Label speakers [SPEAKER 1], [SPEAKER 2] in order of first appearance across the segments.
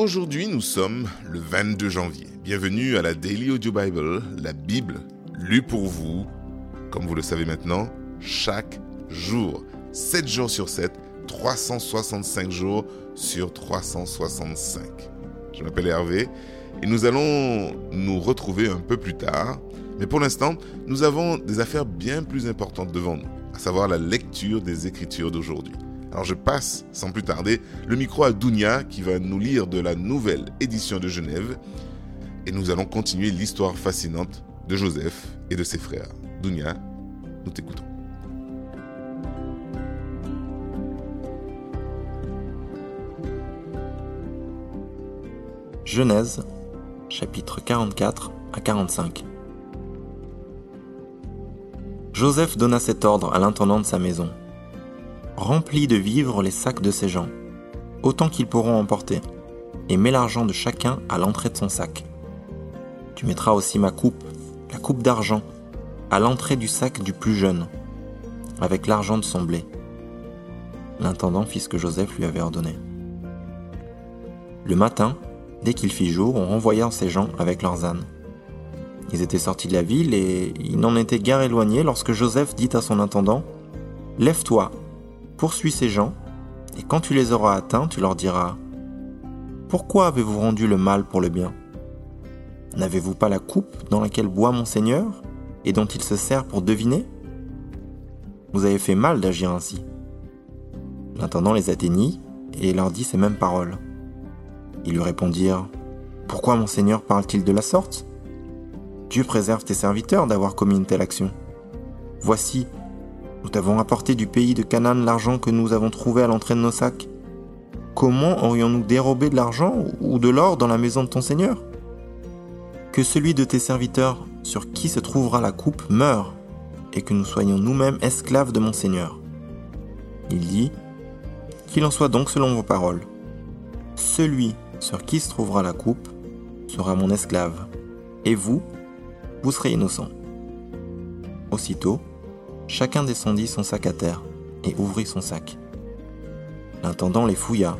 [SPEAKER 1] Aujourd'hui, nous sommes le 22 janvier. Bienvenue à la Daily Audio Bible, la Bible, lue pour vous, comme vous le savez maintenant, chaque jour. 7 jours sur 7, 365 jours sur 365. Je m'appelle Hervé et nous allons nous retrouver un peu plus tard. Mais pour l'instant, nous avons des affaires bien plus importantes devant nous, à savoir la lecture des Écritures d'aujourd'hui. Alors je passe sans plus tarder le micro à Dounia qui va nous lire de la nouvelle édition de Genève et nous allons continuer l'histoire fascinante de Joseph et de ses frères. Dounia, nous t'écoutons.
[SPEAKER 2] Genèse, chapitre 44 à 45. Joseph donna cet ordre à l'intendant de sa maison remplis de vivres les sacs de ces gens, autant qu'ils pourront emporter, et mets l'argent de chacun à l'entrée de son sac. Tu mettras aussi ma coupe, la coupe d'argent, à l'entrée du sac du plus jeune, avec l'argent de son blé. L'intendant fit ce que Joseph lui avait ordonné. Le matin, dès qu'il fit jour, on renvoya ces gens avec leurs ânes. Ils étaient sortis de la ville et ils n'en étaient guère éloignés lorsque Joseph dit à son intendant Lève-toi, poursuis ces gens, et quand tu les auras atteints, tu leur diras Pourquoi avez-vous rendu le mal pour le bien? N'avez-vous pas la coupe dans laquelle boit mon Seigneur et dont il se sert pour deviner? Vous avez fait mal d'agir ainsi. L'intendant les atteignit et leur dit ces mêmes paroles. Ils lui répondirent Pourquoi mon Seigneur parle-t-il de la sorte? Dieu préserve tes serviteurs d'avoir commis une telle action. Voici, nous t'avons apporté du pays de Canaan l'argent que nous avons trouvé à l'entrée de nos sacs. Comment aurions-nous dérobé de l'argent ou de l'or dans la maison de ton Seigneur? Que celui de tes serviteurs sur qui se trouvera la coupe meure, et que nous soyons nous-mêmes esclaves de mon Seigneur. Il dit, Qu'il en soit donc selon vos paroles. Celui sur qui se trouvera la coupe sera mon esclave, et vous, vous serez innocent. Aussitôt, Chacun descendit son sac à terre et ouvrit son sac. L'intendant les fouilla,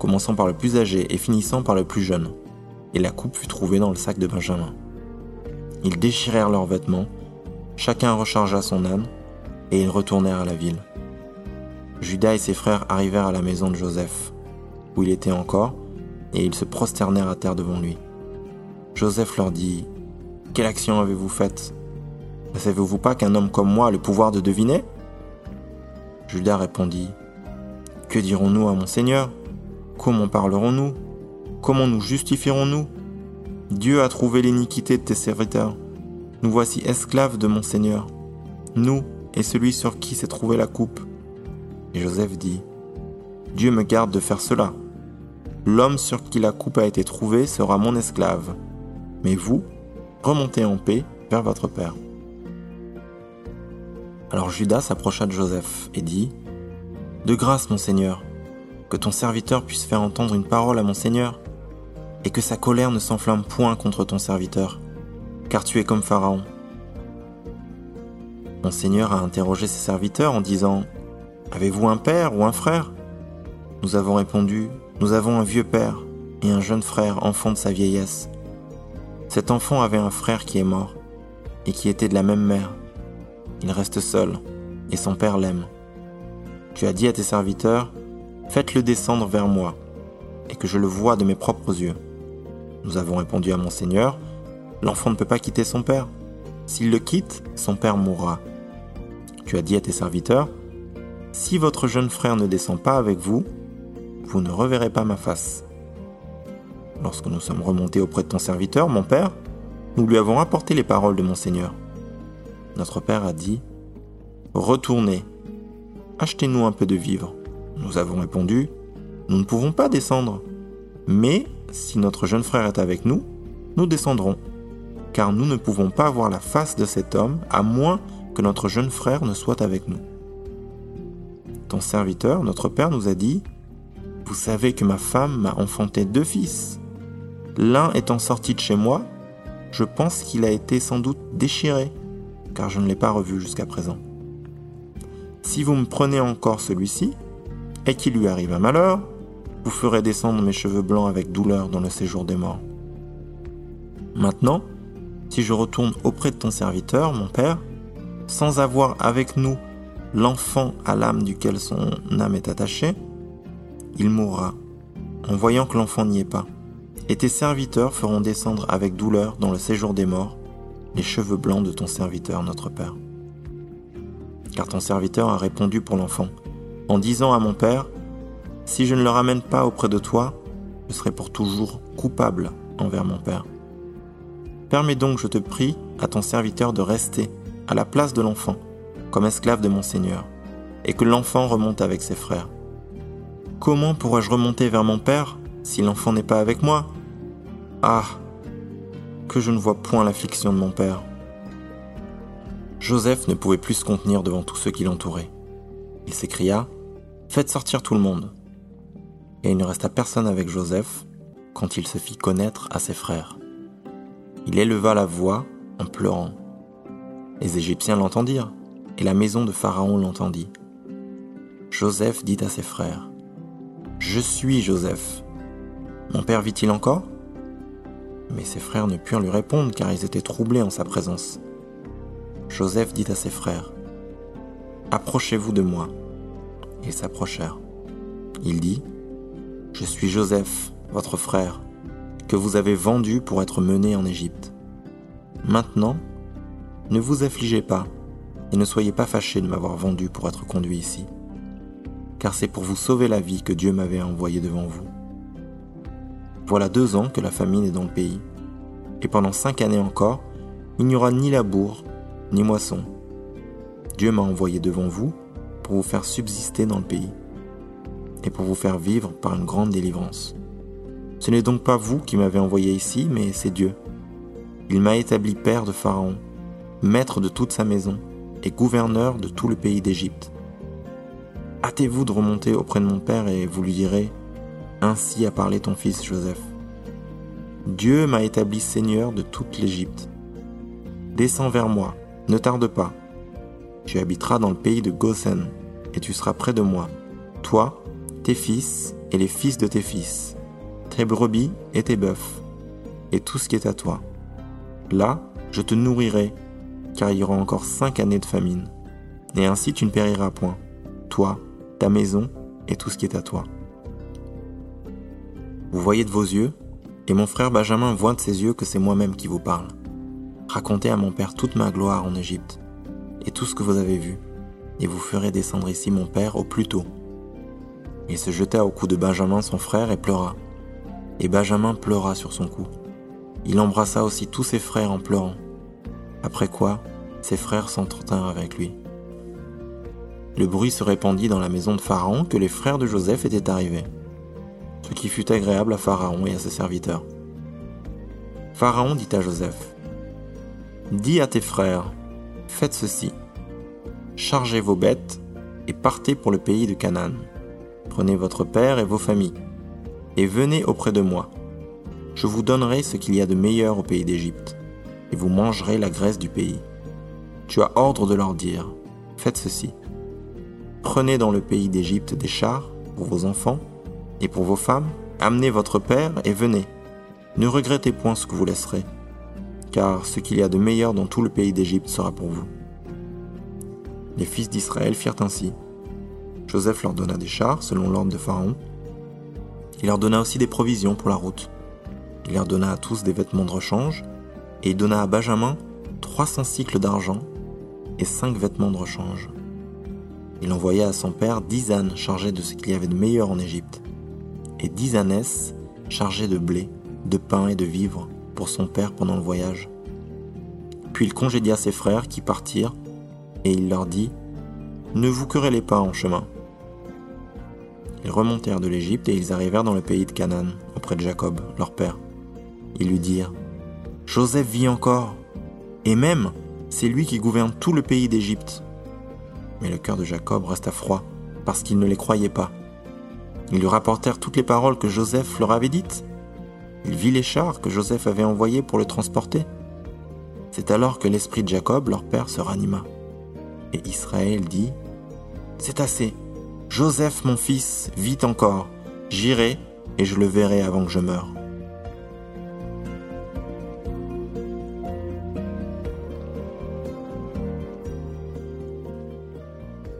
[SPEAKER 2] commençant par le plus âgé et finissant par le plus jeune, et la coupe fut trouvée dans le sac de Benjamin. Ils déchirèrent leurs vêtements, chacun rechargea son âne, et ils retournèrent à la ville. Judas et ses frères arrivèrent à la maison de Joseph, où il était encore, et ils se prosternèrent à terre devant lui. Joseph leur dit Quelle action avez-vous faite? Ne savez-vous pas qu'un homme comme moi a le pouvoir de deviner? Judas répondit Que dirons-nous à mon Seigneur? Comment parlerons-nous? Comment nous justifierons-nous? Dieu a trouvé l'iniquité de tes serviteurs. Nous voici esclaves de mon Seigneur, nous et celui sur qui s'est trouvée la coupe. Et Joseph dit Dieu me garde de faire cela. L'homme sur qui la coupe a été trouvée sera mon esclave. Mais vous, remontez en paix vers votre Père. Alors Judas s'approcha de Joseph et dit De grâce, mon Seigneur, que ton serviteur puisse faire entendre une parole à mon Seigneur, et que sa colère ne s'enflamme point contre ton serviteur, car tu es comme Pharaon. Mon Seigneur a interrogé ses serviteurs en disant Avez-vous un père ou un frère? Nous avons répondu Nous avons un vieux père et un jeune frère, enfant de sa vieillesse. Cet enfant avait un frère qui est mort, et qui était de la même mère il reste seul, et son père l'aime. Tu as dit à tes serviteurs, Faites-le descendre vers moi, et que je le voie de mes propres yeux. Nous avons répondu à mon Seigneur, L'enfant ne peut pas quitter son père. S'il le quitte, son père mourra. Tu as dit à tes serviteurs, Si votre jeune frère ne descend pas avec vous, vous ne reverrez pas ma face. Lorsque nous sommes remontés auprès de ton serviteur, mon père, nous lui avons apporté les paroles de mon Seigneur. Notre Père a dit, Retournez, achetez-nous un peu de vivres. Nous avons répondu, Nous ne pouvons pas descendre. Mais si notre jeune frère est avec nous, nous descendrons, car nous ne pouvons pas voir la face de cet homme à moins que notre jeune frère ne soit avec nous. Ton serviteur, notre Père, nous a dit, Vous savez que ma femme m'a enfanté deux fils. L'un étant sorti de chez moi, je pense qu'il a été sans doute déchiré car je ne l'ai pas revu jusqu'à présent. Si vous me prenez encore celui-ci, et qu'il lui arrive un malheur, vous ferez descendre mes cheveux blancs avec douleur dans le séjour des morts. Maintenant, si je retourne auprès de ton serviteur, mon père, sans avoir avec nous l'enfant à l'âme duquel son âme est attachée, il mourra, en voyant que l'enfant n'y est pas. Et tes serviteurs feront descendre avec douleur dans le séjour des morts les cheveux blancs de ton serviteur, notre Père. Car ton serviteur a répondu pour l'enfant, en disant à mon Père, Si je ne le ramène pas auprès de toi, je serai pour toujours coupable envers mon Père. Permets donc, je te prie, à ton serviteur de rester à la place de l'enfant, comme esclave de mon Seigneur, et que l'enfant remonte avec ses frères. Comment pourrais-je remonter vers mon Père si l'enfant n'est pas avec moi? Ah Je ne vois point l'affliction de mon Père. Joseph ne pouvait plus se contenir devant tous ceux qui l'entouraient. Il s'écria Faites sortir tout le monde. Et il ne resta personne avec Joseph quand il se fit connaître à ses frères. Il éleva la voix en pleurant. Les Égyptiens l'entendirent, et la maison de Pharaon l'entendit. Joseph dit à ses frères, Je suis Joseph. Mon père vit-il encore? Mais ses frères ne purent lui répondre car ils étaient troublés en sa présence. Joseph dit à ses frères, Approchez-vous de moi. Ils s'approchèrent. Il dit, Je suis Joseph, votre frère, que vous avez vendu pour être mené en Égypte. Maintenant, ne vous affligez pas et ne soyez pas fâchés de m'avoir vendu pour être conduit ici, car c'est pour vous sauver la vie que Dieu m'avait envoyé devant vous. Voilà deux ans que la famine est dans le pays, et pendant cinq années encore, il n'y aura ni labour, ni moisson. Dieu m'a envoyé devant vous pour vous faire subsister dans le pays, et pour vous faire vivre par une grande délivrance. Ce n'est donc pas vous qui m'avez envoyé ici, mais c'est Dieu. Il m'a établi père de Pharaon, maître de toute sa maison, et gouverneur de tout le pays d'Égypte. Hâtez-vous de remonter auprès de mon Père et vous lui direz, Ainsi a parlé ton fils Joseph. Dieu m'a établi seigneur de toute l'Égypte. Descends vers moi, ne tarde pas. Tu habiteras dans le pays de Goshen, et tu seras près de moi, toi, tes fils et les fils de tes fils, tes brebis et tes bœufs, et tout ce qui est à toi. Là, je te nourrirai car il y aura encore cinq années de famine. Et ainsi tu ne périras point, toi, ta maison et tout ce qui est à toi. Vous voyez de vos yeux, et mon frère Benjamin voit de ses yeux que c'est moi-même qui vous parle. Racontez à mon père toute ma gloire en Égypte, et tout ce que vous avez vu, et vous ferez descendre ici mon père au plus tôt. Il se jeta au cou de Benjamin son frère et pleura. Et Benjamin pleura sur son cou. Il embrassa aussi tous ses frères en pleurant. Après quoi, ses frères s'entretinrent avec lui. Le bruit se répandit dans la maison de Pharaon que les frères de Joseph étaient arrivés, qui fut agréable à Pharaon et à ses serviteurs. Pharaon dit à Joseph, Dis à tes frères, faites ceci, chargez vos bêtes et partez pour le pays de Canaan. Prenez votre père et vos familles, et venez auprès de moi. Je vous donnerai ce qu'il y a de meilleur au pays d'Égypte et vous mangerez la graisse du pays. Tu as ordre de leur dire, faites ceci. Prenez dans le pays d'Égypte des chars pour vos enfants et pour vos femmes, amenez votre père et venez. Ne regrettez point ce que vous laisserez, car ce qu'il y a de meilleur dans tout le pays d'Égypte sera pour vous. Les fils d'Israël firent ainsi. Joseph leur donna des chars selon l'ordre de Pharaon. Il leur donna aussi des provisions pour la route. Il leur donna à tous des vêtements de rechange et donna à Benjamin 300 cycles d'argent et cinq vêtements de rechange. Il envoya à son père dix ânes chargés de ce qu'il y avait de meilleur en Égypte, et dix ânesses chargées de blé, de pain et de vivres pour son père pendant le voyage. Puis il congédia ses frères qui partirent, et il leur dit Ne vous querellez pas en chemin. Ils remontèrent de l'Égypte et ils arrivèrent dans le pays de Canaan, auprès de Jacob, leur père. Ils lui dirent Joseph vit encore, et même c'est lui qui gouverne tout le pays d'Égypte. Mais le cœur de Jacob resta froid, parce qu'il ne les croyait pas. Ils lui rapportèrent toutes les paroles que Joseph leur avait dites. Il vit les chars que Joseph avait envoyés pour le transporter. C'est alors que l'esprit de Jacob, leur père, se ranima. Et Israël dit, C'est assez, Joseph mon fils vit encore, J'irai et je le verrai avant que je meure.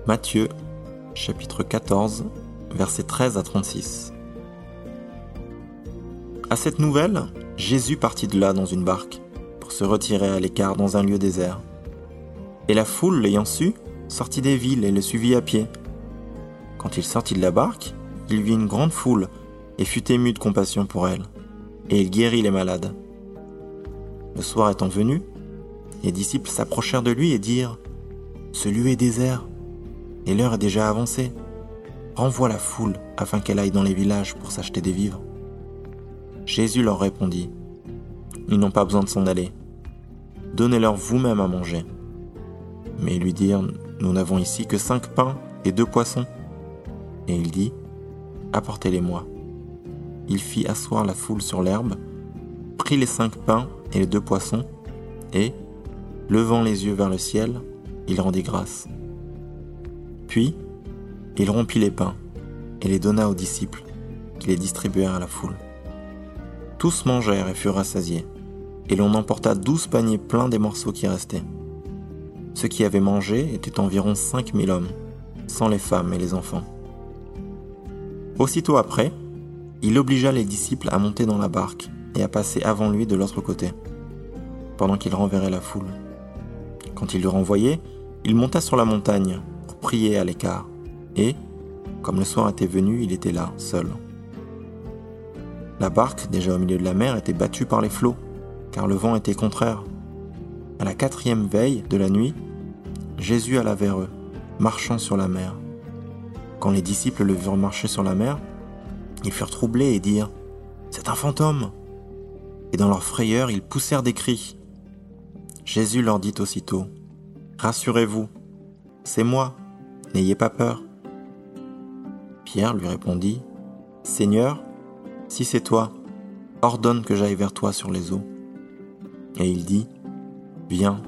[SPEAKER 2] Matthieu chapitre 14 versets 13 à 36 À cette nouvelle, Jésus partit de là dans une barque pour se retirer à l'écart dans un lieu désert. Et la foule, l'ayant su, sortit des villes et le suivit à pied. Quand il sortit de la barque, il vit une grande foule et fut ému de compassion pour elle, et il guérit les malades. Le soir étant venu, les disciples s'approchèrent de lui et dirent Ce lieu est désert, et l'heure est déjà avancée. Renvoie la foule afin qu'elle aille dans les villages pour s'acheter des vivres. Jésus leur répondit Ils n'ont pas besoin de s'en aller. Donnez-leur vous-même à manger. Mais ils lui dirent Nous n'avons ici que cinq pains et deux poissons. Et il dit Apportez-les-moi il fit asseoir la foule sur l'herbe, prit les cinq pains et les deux poissons, et, levant les yeux vers le ciel, il rendit grâce. Puis, il rompit les pains et les donna aux disciples, qui les distribuèrent à la foule. Tous mangèrent et furent rassasiés, et l'on emporta douze paniers pleins des morceaux qui restaient. Ceux qui avaient mangé étaient environ cinq mille hommes, sans les femmes et les enfants. Aussitôt après, il obligea les disciples à monter dans la barque et à passer avant lui de l'autre côté, pendant qu'il renverrait la foule. Quand il le renvoyait, il monta sur la montagne pour prier à l'écart, et, comme le soir était venu, il était là, seul. La barque, déjà au milieu de la mer, était battue par les flots, car le vent était contraire. À la quatrième veille de la nuit, Jésus alla vers eux, marchant sur la mer. Quand les disciples le virent marcher sur la mer, ils furent troublés et dirent C'est un fantôme Et dans leur frayeur, ils poussèrent des cris. Jésus leur dit aussitôt Rassurez-vous, c'est moi, n'ayez pas peur. Pierre lui répondit Seigneur, si c'est toi, ordonne que j'aille vers toi sur les eaux. Et il dit Viens.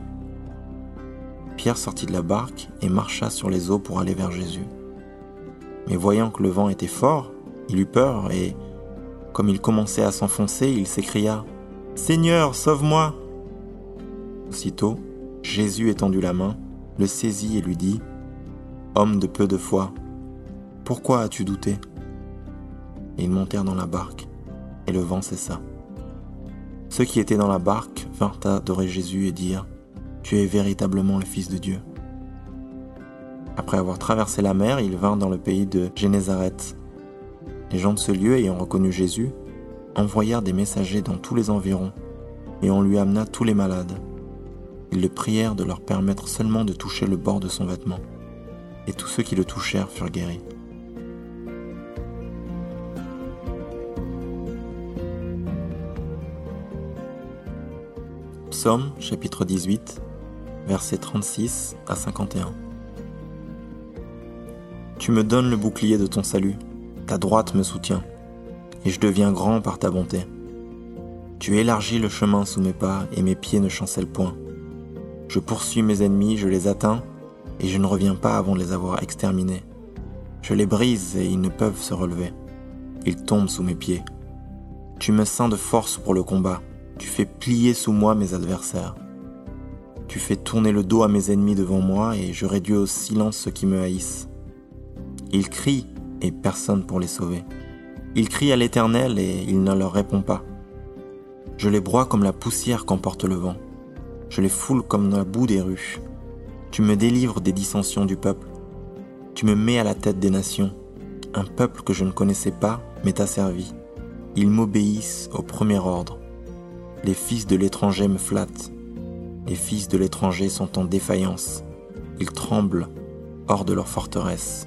[SPEAKER 2] Pierre sortit de la barque et marcha sur les eaux pour aller vers Jésus. Mais voyant que le vent était fort, il eut peur et, comme il commençait à s'enfoncer, il s'écria ⁇ Seigneur, sauve-moi !⁇ Aussitôt, Jésus étendit la main, le saisit et lui dit ⁇ Homme de peu de foi, pourquoi as-tu douté ?⁇ ils montèrent dans la barque, et le vent cessa. Ceux qui étaient dans la barque vinrent adorer Jésus et dirent ⁇ Tu es véritablement le Fils de Dieu ⁇ Après avoir traversé la mer, ils vinrent dans le pays de Génézareth les gens de ce lieu, ayant reconnu Jésus, envoyèrent des messagers dans tous les environs, et on lui amena tous les malades. Ils le prièrent de leur permettre seulement de toucher le bord de son vêtement, et tous ceux qui le touchèrent furent guéris. Psaume chapitre 18, versets 36 à 51. Tu me donnes le bouclier de ton salut ta droite me soutient, et je deviens grand par ta bonté. Tu élargis le chemin sous mes pas, et mes pieds ne chancellent point. Je poursuis mes ennemis, je les atteins, et je ne reviens pas avant de les avoir exterminés. Je les brise, et ils ne peuvent se relever. Ils tombent sous mes pieds. Tu me ceins de force pour le combat, tu fais plier sous moi mes adversaires. Tu fais tourner le dos à mes ennemis devant moi, et je réduis au silence ceux qui me haïssent. Ils crient, et personne pour les sauver. Ils crient à l'Éternel et il ne leur répond pas. Je les broie comme la poussière qu'emporte le vent. Je les foule comme la boue des rues. Tu me délivres des dissensions du peuple. Tu me mets à la tête des nations. Un peuple que je ne connaissais pas m'est asservi. Ils m'obéissent au premier ordre. Les fils de l'étranger me flattent. Les fils de l'étranger sont en défaillance. Ils tremblent hors de leur forteresse.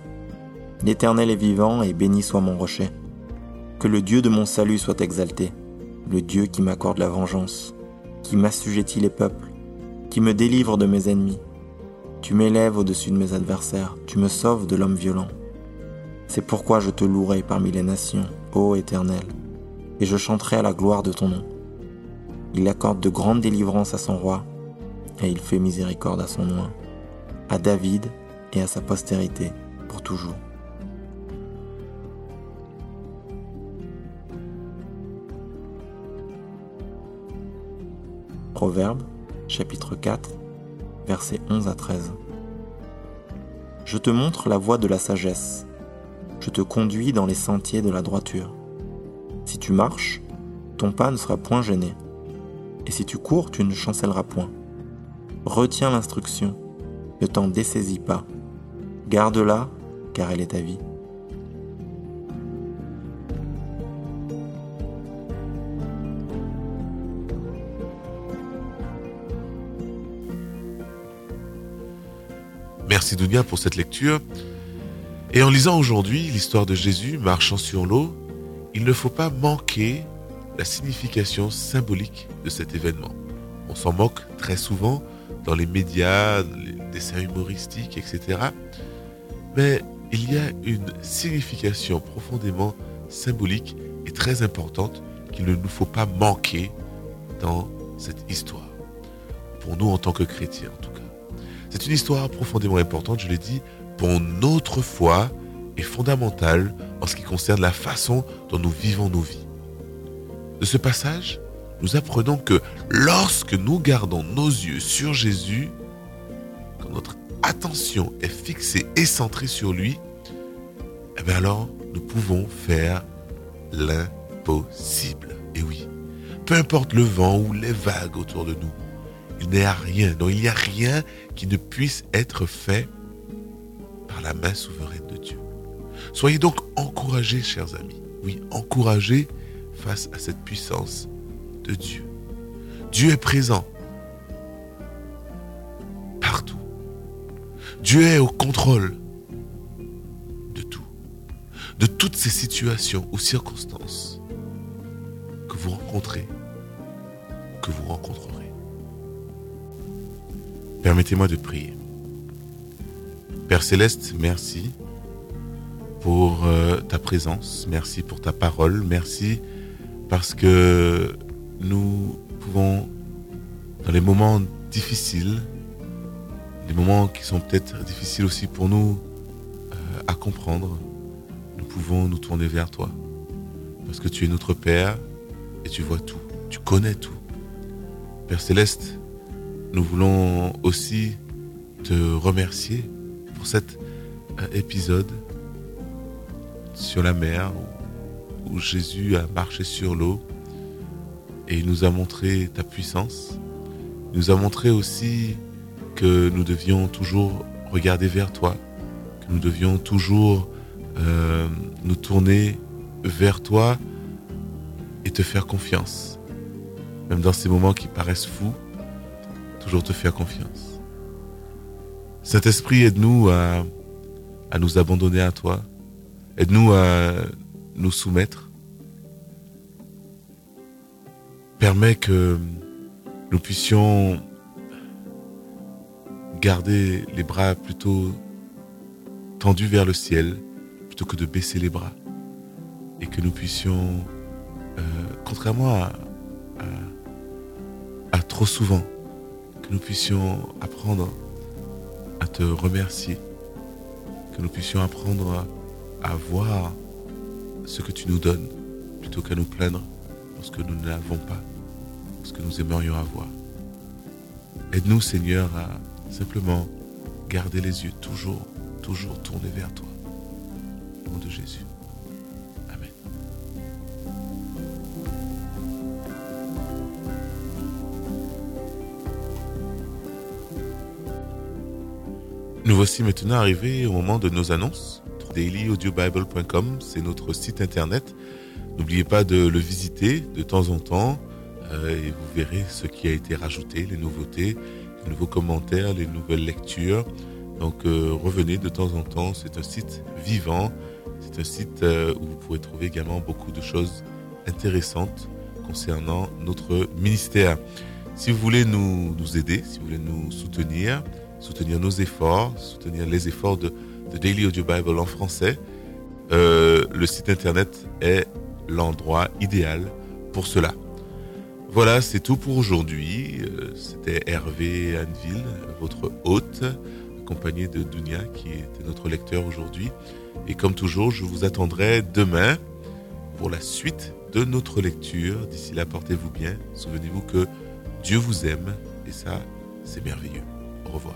[SPEAKER 2] L'Éternel est vivant et béni soit mon rocher. Que le Dieu de mon salut soit exalté, le Dieu qui m'accorde la vengeance, qui m'assujettit les peuples, qui me délivre de mes ennemis. Tu m'élèves au-dessus de mes adversaires, tu me sauves de l'homme violent. C'est pourquoi je te louerai parmi les nations, ô Éternel, et je chanterai à la gloire de ton nom. Il accorde de grandes délivrances à son roi, et il fait miséricorde à son nom, à David et à sa postérité pour toujours. Proverbe, chapitre 4, versets 11 à 13. Je te montre la voie de la sagesse. Je te conduis dans les sentiers de la droiture. Si tu marches, ton pas ne sera point gêné. Et si tu cours, tu ne chancelleras point. Retiens l'instruction, ne t'en dessaisis pas. Garde-la, car elle est ta vie.
[SPEAKER 3] Merci Dounia pour cette lecture. Et en lisant aujourd'hui l'histoire de Jésus marchant sur l'eau, il ne faut pas manquer la signification symbolique de cet événement. On s'en moque très souvent dans les médias, les dessins humoristiques, etc. Mais il y a une signification profondément symbolique et très importante qu'il ne nous faut pas manquer dans cette histoire. Pour nous en tant que chrétiens en tout cas. C'est une histoire profondément importante, je l'ai dit, pour notre foi et fondamentale en ce qui concerne la façon dont nous vivons nos vies. De ce passage, nous apprenons que lorsque nous gardons nos yeux sur Jésus, quand notre attention est fixée et centrée sur lui, eh alors nous pouvons faire l'impossible. Et oui, peu importe le vent ou les vagues autour de nous, il n'y a rien, non, il n'y a rien qui ne puisse être fait par la main souveraine de Dieu. Soyez donc encouragés, chers amis. Oui, encouragés face à cette puissance de Dieu. Dieu est présent partout. Dieu est au contrôle de tout, de toutes ces situations ou circonstances que vous rencontrez, que vous rencontrerez. Permettez-moi de prier. Père céleste, merci pour euh, ta présence, merci pour ta parole, merci parce que nous pouvons, dans les moments difficiles, les moments qui sont peut-être difficiles aussi pour nous euh, à comprendre, nous pouvons nous tourner vers toi. Parce que tu es notre Père et tu vois tout, tu connais tout. Père céleste, nous voulons aussi te remercier pour cet euh, épisode sur la mer Jésus a marché sur l'eau et il nous a montré ta puissance. Il nous a montré aussi que nous devions toujours regarder vers toi, que nous devions toujours euh, nous tourner vers toi et te faire confiance. Même dans ces moments qui paraissent fous, toujours te faire confiance. Saint-Esprit, aide-nous à, à nous abandonner à toi. Aide-nous à nous soumettre. Permets que nous puissions garder les bras plutôt tendus vers le ciel plutôt que de baisser les bras. Et que nous puissions, euh, contrairement à trop souvent, que nous puissions apprendre à te remercier, que nous puissions apprendre à, voir ce que tu nous donnes plutôt qu'à nous plaindre lorsque nous ne l'avons pas, ce que nous aimerions avoir. Aide-nous Seigneur à simplement garder les yeux toujours, toujours tournés vers toi. Au nom de Jésus. Nous voici maintenant arrivés au moment de nos annonces. dailyaudiobible.com, c'est notre site internet. N'oubliez pas de le visiter de temps en temps euh, et vous verrez ce qui a été rajouté, les nouveautés, les nouveaux commentaires, les nouvelles lectures. Donc euh, revenez de temps en temps, c'est un site vivant, c'est un site euh, où vous pourrez trouver également beaucoup de choses intéressantes concernant notre ministère. Si vous voulez nous, nous aider, si vous voulez nous soutenir, soutenir nos efforts, soutenir les efforts de, Daily Audio Bible en français, euh, le site internet est l'endroit idéal pour cela. Voilà, c'est tout pour aujourd'hui. Euh, c'était Hervé Anneville, votre hôte, accompagné de Dunia, qui était notre lecteur aujourd'hui. Et comme toujours, je vous attendrai demain pour la suite de notre lecture. D'ici là, portez-vous bien. Souvenez-vous que Dieu vous aime et ça, c'est merveilleux. Au revoir.